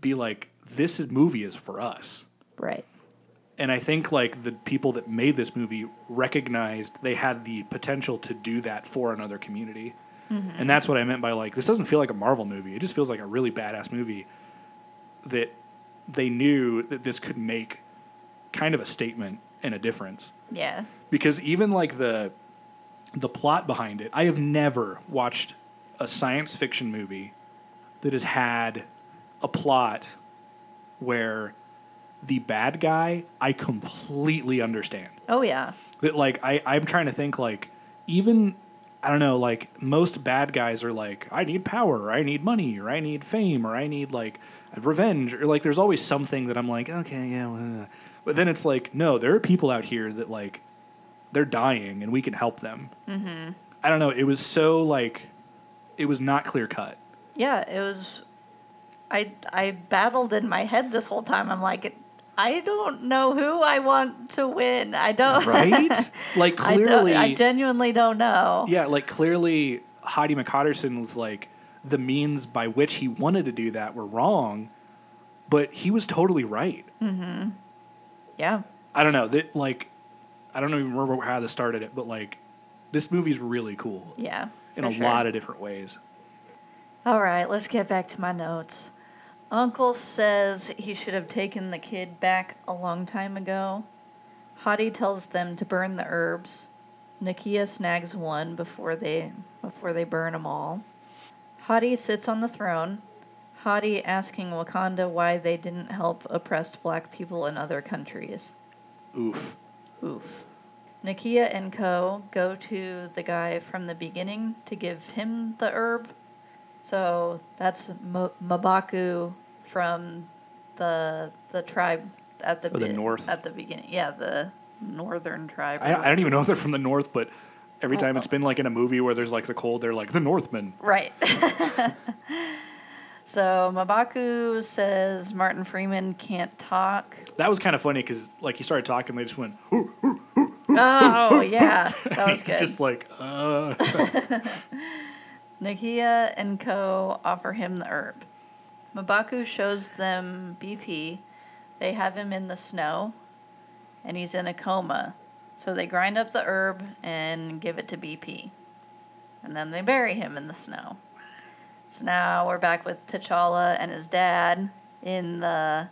be like, "This is movie is for us." Right. and I think like the people that made this movie recognized they had the potential to do that for another community. Mm-hmm. And that's what I meant by like this doesn't feel like a Marvel movie. It just feels like a really badass movie that they knew that this could make kind of a statement and a difference. Yeah. Because even like the the plot behind it, I have never watched a science fiction movie that has had a plot where the bad guy I completely understand. Oh yeah. That like I I'm trying to think like even I don't know like most bad guys are like I need power or I need money or I need fame or I need like revenge or like there's always something that I'm like okay yeah well, but then it's like no there are people out here that like they're dying and we can help them. Mm-hmm. I don't know it was so like it was not clear cut. Yeah, it was. I I battled in my head this whole time. I'm like, I don't know who I want to win. I don't. [laughs] Right? like clearly I genuinely don't know. Yeah, like clearly Hottie McHotterson was like the means by which he wanted to do that were wrong, but he was totally right. Mm-hmm. Yeah. I don't know that like I don't even remember how this started it, but like this movie's really cool Yeah. in a sure. lot of different ways. All right, let's get back to my notes. Uncle says he should have taken the kid back a long time ago. Hottie tells them to burn the herbs. Nakia snags one before they before they burn them all. Hottie sits on the throne. Hottie asking Wakanda why they didn't help oppressed black people in other countries. Oof. Oof. Nakia and Co. go to the guy from the beginning to give him the herb. So that's M- M'Baku from the the tribe at the Or the be- north. at the beginning. Yeah, the northern tribe. I, I don't even know if they're from the north, but every time it's been like in a movie where there's like the cold, they're like the Northmen. Right. [laughs] so M'Baku says Martin Freeman can't talk. That was kind of funny because like he started talking, they just went. Ooh. Oh yeah, that [laughs] was good. It's good. just like uh. [laughs] Nakia and Co. offer him the herb. M'Baku shows them BP. They have him in the snow, and he's in a coma. So they grind up the herb and give it to BP. And then they bury him in the snow. So now we're back with T'Challa and his dad in the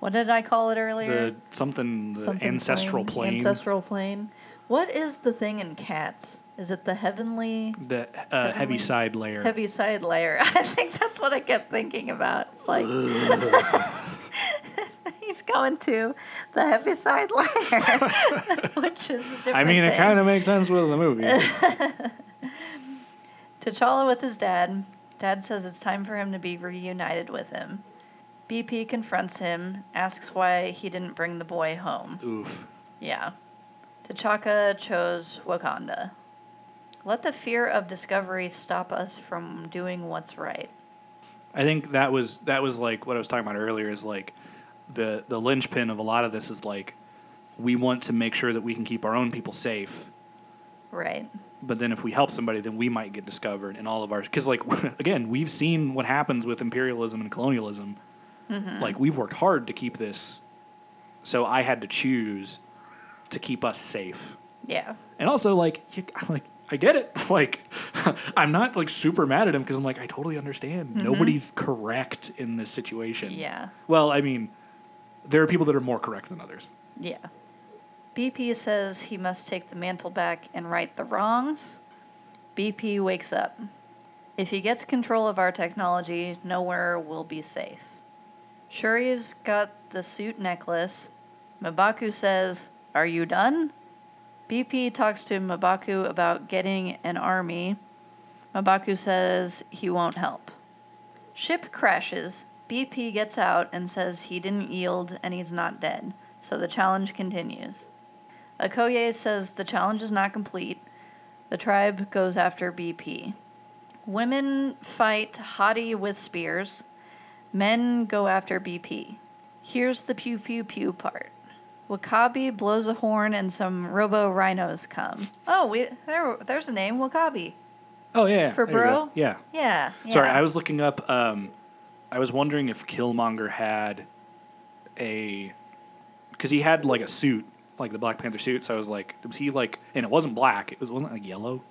what did I call it earlier? The something the Something ancestral plane. Ancestral plane. What is the thing in cats? Is it the heavenly the uh, Heaviside layer. heavy side layer? [laughs] I think that's what I kept thinking about. It's like [laughs] he's going to the Heaviside layer, [laughs] which is a different I mean, it kind of makes sense with the movie. T'Challa with his dad. Dad says it's time for him to be reunited with him. BP confronts him, asks why he didn't bring the boy home. Oof. Yeah. T'Chaka chose Wakanda. Let the fear of discovery stop us from doing what's right. I think that was that was like what I was talking about earlier. Is like the the linchpin of a lot of this is like we want to make sure that we can keep our own people safe. Right. But then if we help somebody, then we might get discovered in all of our because like [laughs] again we've seen what happens with imperialism and colonialism. Mm-hmm. Like we've worked hard to keep this, so I had to choose to keep us safe. Yeah. And also, like, you, [laughs] like I get it. [laughs] Like, [laughs] I'm not like super mad at him because I'm like, I totally understand. Mm-hmm. Nobody's correct in this situation. Yeah. Well, I mean, there are people that are more correct than others. Yeah. BP says he must take the mantle back and right the wrongs. BP wakes up. If he gets control of our technology, nowhere will be safe. Shuri's got the suit necklace. M'Baku says, Are you done? BP talks to M'Baku about getting an army. M'Baku says he won't help. Ship crashes. BP gets out and says he didn't yield and he's not dead, so the challenge continues. Okoye says the challenge is not complete. The tribe goes after BP. Women fight Hottie with spears. Men go after BP. Here's the pew pew pew part. W'Kabi blows a horn and some robo rhinos come. Oh, we there. There's a name, W'Kabi. Oh yeah, For there you go. bro? Yeah. Yeah. yeah. Sorry, I was looking up. Um, I was wondering if Killmonger had a because he had like a suit, like the Black Panther suit. So I was like, was he like? And it wasn't black. It was wasn't like yellow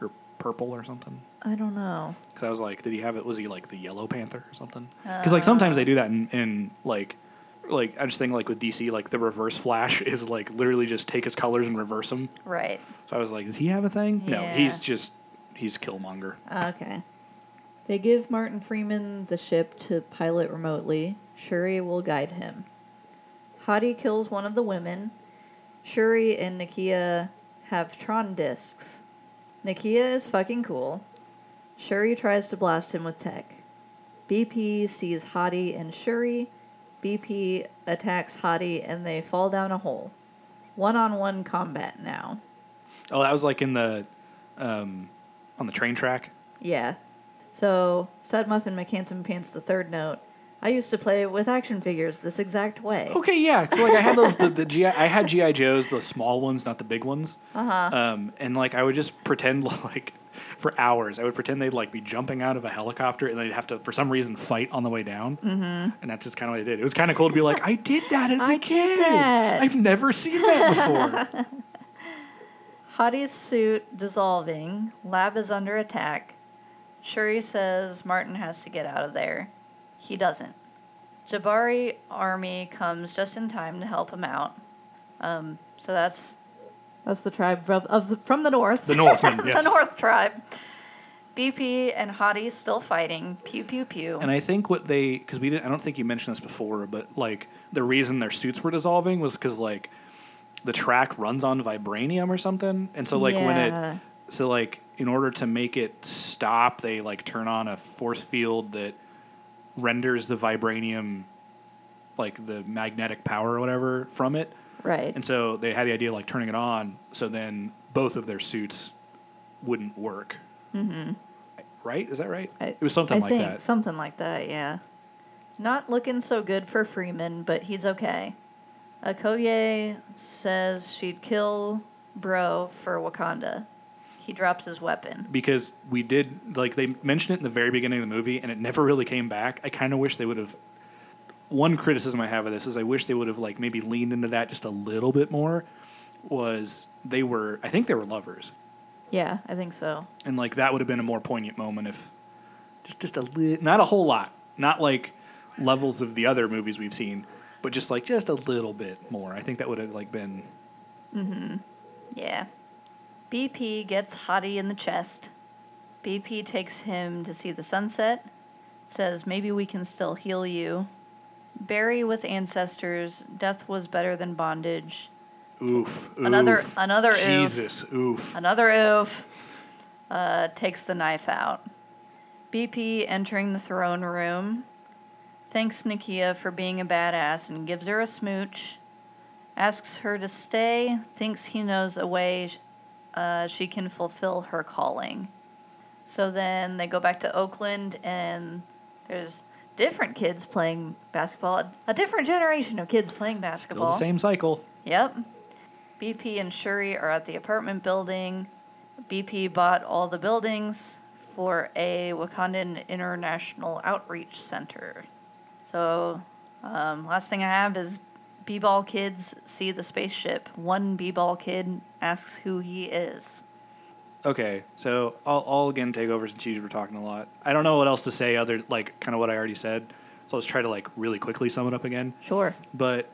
or purple or something. I don't know. Because I was like, did he have it? Was he like the Yellow Panther or something? Because like sometimes they do that in, in like, like I just think like with DC, like the Reverse Flash is like literally just take his colors and reverse them. Right. So I was like, does he have a thing? No, he's just he's Killmonger. Okay. They give Martin Freeman the ship to pilot remotely. Shuri will guide him. Hottie kills one of the women. Shuri and Nakia have Tron discs. Nakia is fucking cool. Shuri tries to blast him with tech. BP sees Hottie and Shuri. BP attacks Hottie and they fall down a hole. One on one combat now. Oh, that was like in the, um, on the train track. Yeah. So, Stud Muffin McHandsome Pants, the third note. I used to play with action figures this exact way. Okay, yeah. So like I had those the, the GI I had GI Joes, the small ones, not the big ones. Uh-huh. Um, and like I would just pretend [laughs] like for hours. I would pretend they'd like be jumping out of a helicopter and they'd have to for some reason fight on the way down. Mm-hmm. And that's just kind of what I did. It was kind of cool to be like, I did that as [laughs] a I did kid. I've never seen that before. [laughs] Hottie's suit dissolving. Lab is under attack. Shuri says Martin has to get out of there. He doesn't. Jabari army comes just in time to help him out. Um, so that's that's the tribe of, of the, from the north. the Northman, [laughs] yes. the North tribe. BP and Hottie still fighting. Pew pew pew. And I think what they because we didn't I don't think you mentioned this before, but like the reason their suits were dissolving was because like the track runs on vibranium or something, and so like when Yeah. it so like in order to make it stop, they like turn on a force field that renders the vibranium like the magnetic power or whatever from it. Right. And so they had the idea of like turning it on, so then both of their suits wouldn't work. Mm-hmm. Right? Is that right? I- it was something I like think that. something like that. Yeah. Not looking so good for Freeman, but he's okay. Okoye says she'd kill Bro for Wakanda. He drops his weapon. because we did like they mentioned it in the very beginning of the movie and it never really came back. I kind of wish they would have. One criticism I have of this is I wish they would have like maybe leaned into that just a little bit more. Was they were I think they were lovers Yeah, I think so. and like that would have been a more poignant moment if just just a li- not a whole lot not like levels of the other movies we've seen, but just like just a little bit more. I think that would have like been Mm-hmm. Yeah. BP gets Hottie in the chest. BP takes him to see the sunset. Says, maybe we can still heal you. Bury with ancestors. Death was better than bondage. oof. Another- oof. another oof. Jesus oof. Another oof. Uh, takes the knife out. BP entering the throne room. Thanks Nakia for being a badass and gives her a smooch. Asks her to stay. Thinks he knows a way uh, she can fulfill her calling. So then they go back to Oakland and there's different kids playing basketball. A different generation of kids playing Still basketball. the same cycle. Yep. BP and Shuri are at the apartment building. BP bought all the buildings for a Wakandan International Outreach Center. So, um, last thing I have is B ball kids see the spaceship. One B ball kid asks who he is. Okay, so I'll, I'll again take over since you were talking a lot. I don't know what else to say other like kind of what I already said. So let's try to like really quickly sum it up again. Sure. But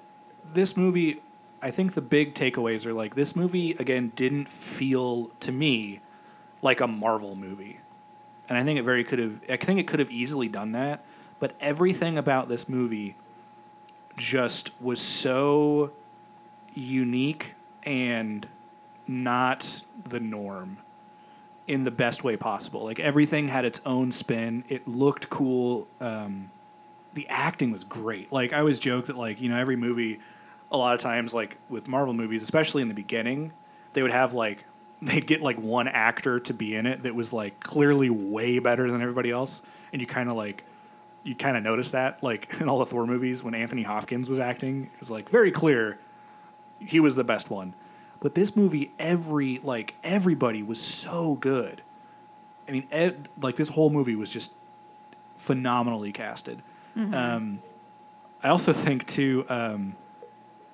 this movie, I think the big takeaways are like this movie again didn't feel to me like a Marvel movie, and I think it very could have. I think it could have easily done that, but everything about this movie just was so unique and not the norm in the best way possible. Like everything had its own spin. It looked cool. Um, the acting was great. Like I always joke that like you know every movie, a lot of times like with Marvel movies, especially in the beginning, they would have like [laughs] they'd get like one actor to be in it that was like clearly way better than everybody else, and you kind of like you kind of notice that like [laughs] in all the Thor movies when Anthony Hopkins was acting, it was like very clear he was the best one. But this movie, every like everybody was so good. I mean, ed, like this whole movie was just phenomenally casted. Um, I also think too. Um,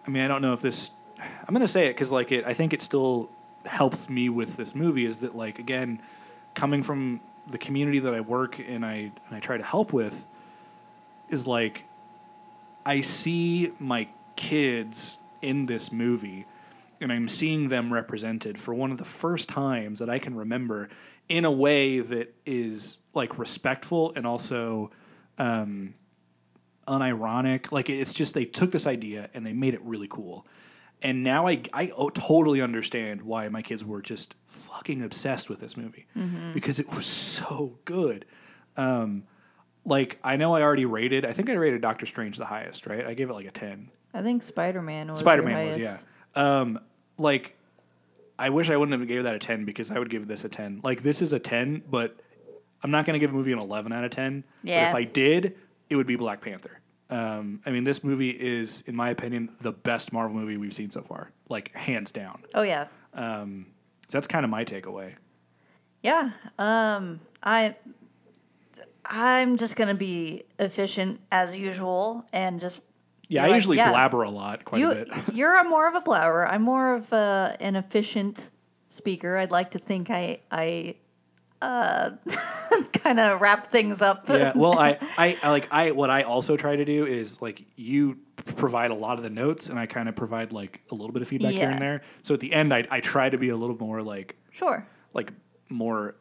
I mean, I don't know if this. I'm gonna say it because like it. I think it still helps me with this movie. Is that like again, coming from the community that I work and I and I try to help with, is like, I see my kids in this movie, and I'm seeing them represented for one of the first times that I can remember in a way that is like respectful and also um, unironic. Like it's just they took this idea and they made it really cool. And now I I totally understand why my kids were just fucking obsessed with this movie because it was so good. Um, like I know I already rated. I think I rated Doctor Strange the highest, right? I gave it like a ten. I think Spider Man was. Spider Man was, yeah. Um, like, I wish I wouldn't have gave that a ten because I would give this a ten. Like, this is a ten, but I'm not going to give a movie an eleven out of ten. But Yeah. if I did, it would be Black Panther. Um, I mean, this movie is, in my opinion, the best Marvel movie we've seen so far, like hands down. Oh yeah. So that's kind of my takeaway. Yeah. Um I I'm just going to be efficient as usual and just Yeah, be I like, usually yeah, blabber a lot, quite You a bit. [laughs] you're a more of a blabber. I'm more of a, an efficient speaker. I'd like to think I I uh [laughs] kind of wrap things up. yeah [laughs] well I, I I like i what i also try to do is like you provide a lot of the notes and i kind of provide like a little bit of feedback here Yeah. and there so at the end i, I try to be a little more like Sure. like more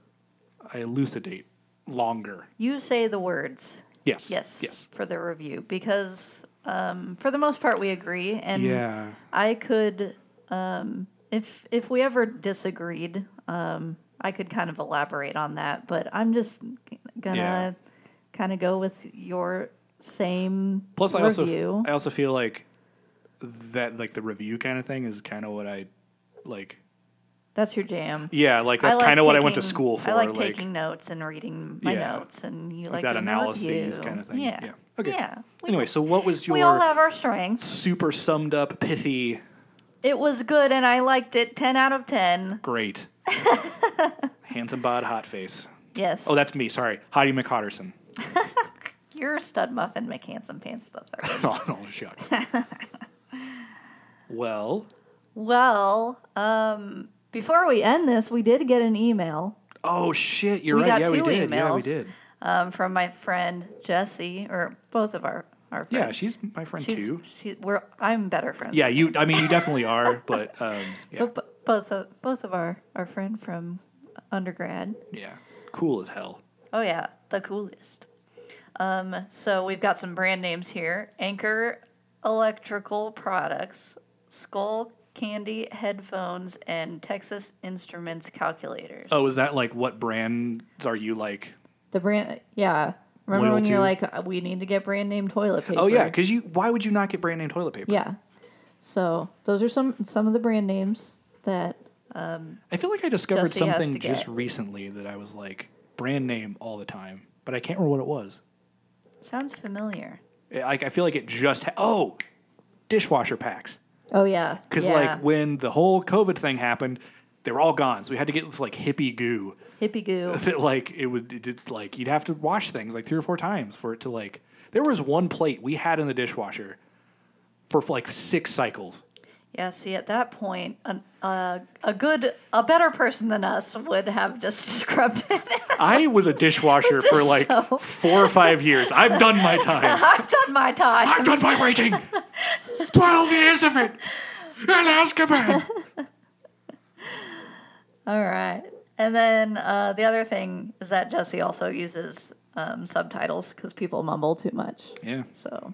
i elucidate longer You say the words. yes Yes. yes For the review because um for the most part we agree and yeah I could, um, if if we ever disagreed, um, I could kind of elaborate on that. But I'm just gonna Yeah. kind of go with your same plus i also i also feel like that like the review kind of thing is kind of what i like that's your jam. yeah like that's like kind of what i went to school for I like, taking notes and reading my Yeah. notes, and you like, that the analyses review. kind of thing Yeah. Yeah okay Yeah. Anyway so what was your we all have our strengths. super summed up pithy It was good, and I liked it. Ten out of ten. Great. [laughs] Handsome bod, hot face. Yes. Oh, that's me. Sorry, Hottie McHotterson. [laughs] you're a Stud Muffin McHandsome Pants the third. [laughs] oh, shucks. well, Well, um, before we end this, we did get an email. oh shit, you're We right. got Yeah, we two did. Yeah, we emails. did. Um, from my friend Jessie, or both of our our friends. Yeah, she's my friend she's too. she, we're I'm better friends. Yeah, you. I mean, you definitely are, [laughs] but um, yeah, But both of both of our our friend from undergrad. yeah, cool as hell. Oh yeah, the coolest. Um, so we've got some brand names here: Anchor Electrical Products, Skull Candy headphones, and Texas Instruments calculators. Oh, is that like what brands are you like? The brand, yeah. Remember Loyal when you're to- like, "Uh, we need to get brand name toilet paper? Oh yeah, because you. Why would you not get brand name toilet paper? yeah. So those are some some of the brand names that um I feel like I discovered Jesse has something to just get. recently that I was like brand name all the time, but I can't remember what it was. sounds familiar. Like I feel like it just. Ha- oh, dishwasher packs. Oh yeah, Because yeah. like when the whole COVID thing happened, they were all gone. So we had to get this like hippie goo hippie goo. [laughs] that like it would it did, like you'd have to wash things like three or four times for it to like. There was one plate we had in the dishwasher for like six cycles. Yeah, see, at that point, an, uh, a good, a better person than us would have just [laughs] scrubbed it. I was a [laughs] dishwasher for like so- four or five years. I've done my time. I've done my time. I've done my waiting. Twelve years of it. In Azkaban. All right. And then uh, the other thing is that Jesse also uses um, subtitles because people mumble too much. Yeah. So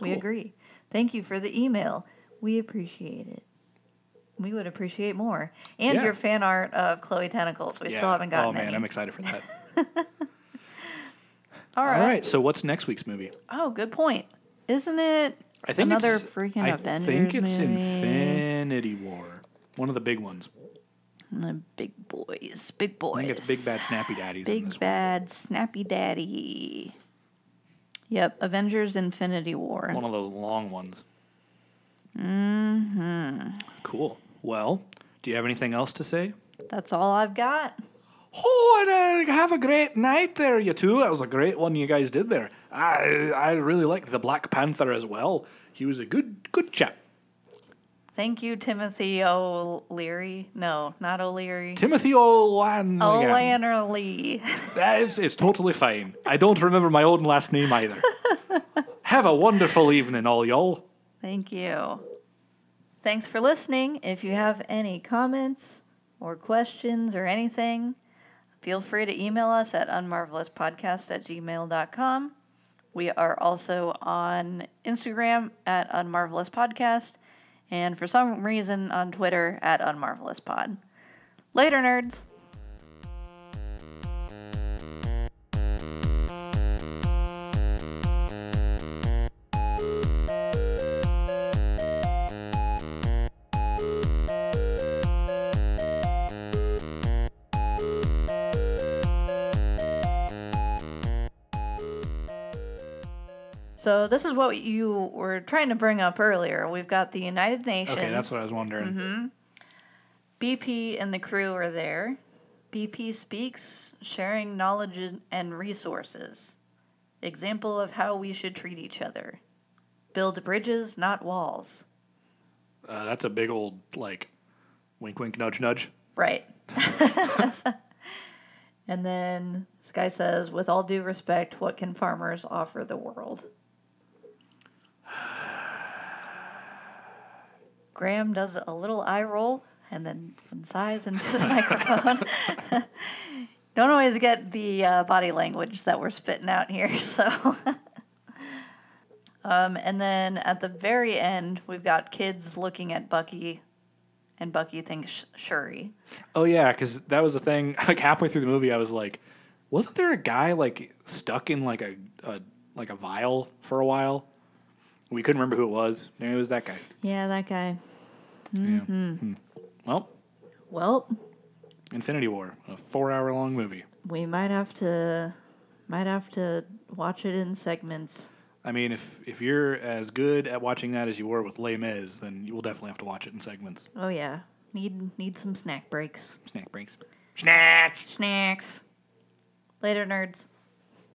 we Cool. agree. Thank you for the email. We appreciate it. We would appreciate more. And Yeah. your fan art of Chloe Tentacles. We still haven't gotten Oh man, any. I'm excited for that. [laughs] All All right. right. So what's next week's movie? Oh, good point. Isn't it I think another it's, freaking I Avengers think it's movie? Infinity War. One of the big ones. The big boys, big boys. I think it's Big Bad Snappy Daddies Big one. bad snappy daddy. Yep, Avengers Infinity War. One of the long ones. Mm-hmm. Cool. Well, do you have anything else to say? That's all I've got. Oh, and uh, have a great night there, you two. That was a great one you guys did there. I I really liked the Black Panther as well. He was a good good chap. Thank you, Timothy O'Leary. No, not O'Leary. Timothy O'Lan. O'Lannerly. That is it's totally fine. I don't remember my own last name either. have a wonderful evening, all y'all. Thank you. Thanks for listening. If you have any comments or questions or anything, feel free to email us at unmarvelouspodcast at gmail.com. We are also on Instagram at unmarvelouspodcast and for some reason on Twitter at unmarvelouspod. Later, nerds. So this is what you were trying to bring up earlier. We've got the United Nations. Okay, that's what I was wondering. BP and the crew are there. BP speaks, sharing knowledge and- and resources. Example of how we should treat each other. Build bridges, not walls. Uh, that's a big old like wink wink nudge nudge. Right. [laughs] [laughs] and then this guy says, with all due respect, what can farmers offer the world? Graham does a little eye roll and then sighs into the [laughs] microphone. [laughs] Don't always get the uh, body language that we're spitting out here, [laughs] so. um, and then at the very end, we've got kids looking at Bucky, and Bucky thinks Shuri. Oh yeah, because that was the thing. Like halfway through the movie, I was like, wasn't there a guy like stuck in like a, a like a vial for a while? We couldn't remember who it was. Maybe it was that guy. Yeah, that guy. Yeah. Hmm. Well, Well, Infinity War, a four-hour-long movie. we might have to might have to watch it in segments. I mean, if if you're as good at watching that as you were with Les Mis, then you will definitely have to watch it in segments. Oh yeah. Need need some snack breaks. Snack breaks. Snacks. Snacks. Later nerds.